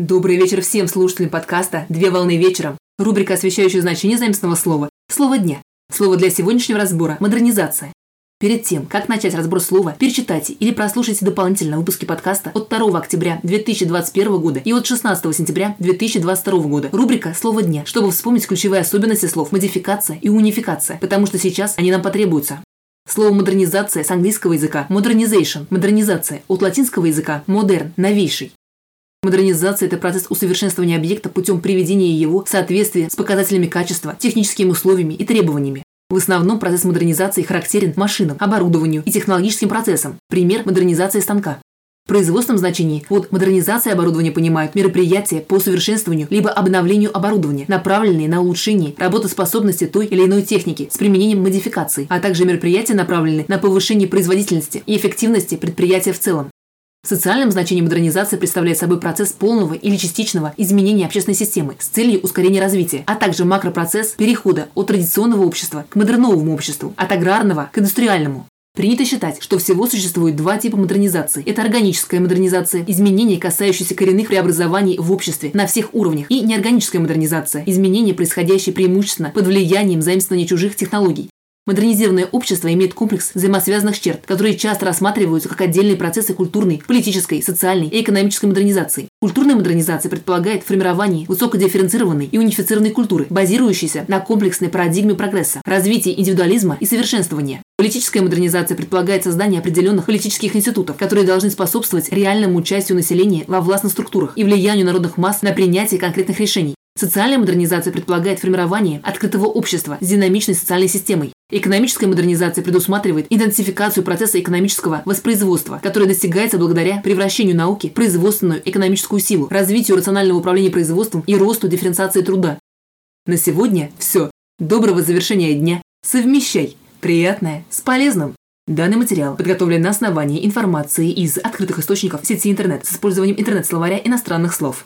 Добрый вечер всем слушателям подкаста «Две волны вечером». Рубрика, освещающая значение заместного слова «Слово дня». Слово для сегодняшнего разбора – модернизация. Перед тем, как начать разбор слова, перечитайте или прослушайте дополнительно выпуски подкаста от 2 октября 2021 года и от 16 сентября 2022 года. Рубрика «Слово дня», чтобы вспомнить ключевые особенности слов модификация и унификация, потому что сейчас они нам потребуются. Слово модернизация с английского языка modernization, модернизация, от латинского языка modern, новейший. Модернизация – это процесс усовершенствования объекта путем приведения его в соответствие с показателями качества, техническими условиями и требованиями. В основном процесс модернизации характерен машинам, оборудованию и технологическим процессам. Пример – модернизация станка. В производственном значении под модернизацией оборудования понимают мероприятия по усовершенствованию либо обновлению оборудования, направленные на улучшение работоспособности той или иной техники с применением модификаций, а также мероприятия, направленные на повышение производительности и эффективности предприятия в целом. В социальном значении модернизация представляет собой процесс полного или частичного изменения общественной системы с целью ускорения развития, а также макропроцесс перехода от традиционного общества к модерновому обществу, от аграрного к индустриальному. Принято считать, что всего существует два типа модернизации. Это органическая модернизация, изменения, касающиеся коренных преобразований в обществе на всех уровнях, и неорганическая модернизация, изменения, происходящие преимущественно под влиянием заимствования чужих технологий. Модернизированное общество имеет комплекс взаимосвязанных черт, которые часто рассматриваются как отдельные процессы культурной, политической, социальной и экономической модернизации. Культурная модернизация предполагает формирование высокодифференцированной и унифицированной культуры, базирующейся на комплексной парадигме прогресса, развитии индивидуализма и совершенствования. Политическая модернизация предполагает создание определенных политических институтов, которые должны способствовать реальному участию населения во властных структурах и влиянию народных масс на принятие конкретных решений. Социальная модернизация предполагает формирование открытого общества с динамичной социальной системой. Экономическая модернизация предусматривает идентификацию процесса экономического воспроизводства, который достигается благодаря превращению науки в производственную экономическую силу, развитию рационального управления производством и росту дифференциации труда. На сегодня все. Доброго завершения дня. Совмещай приятное с полезным. Данный материал подготовлен на основании информации из открытых источников сети интернет с использованием интернет-словаря иностранных слов.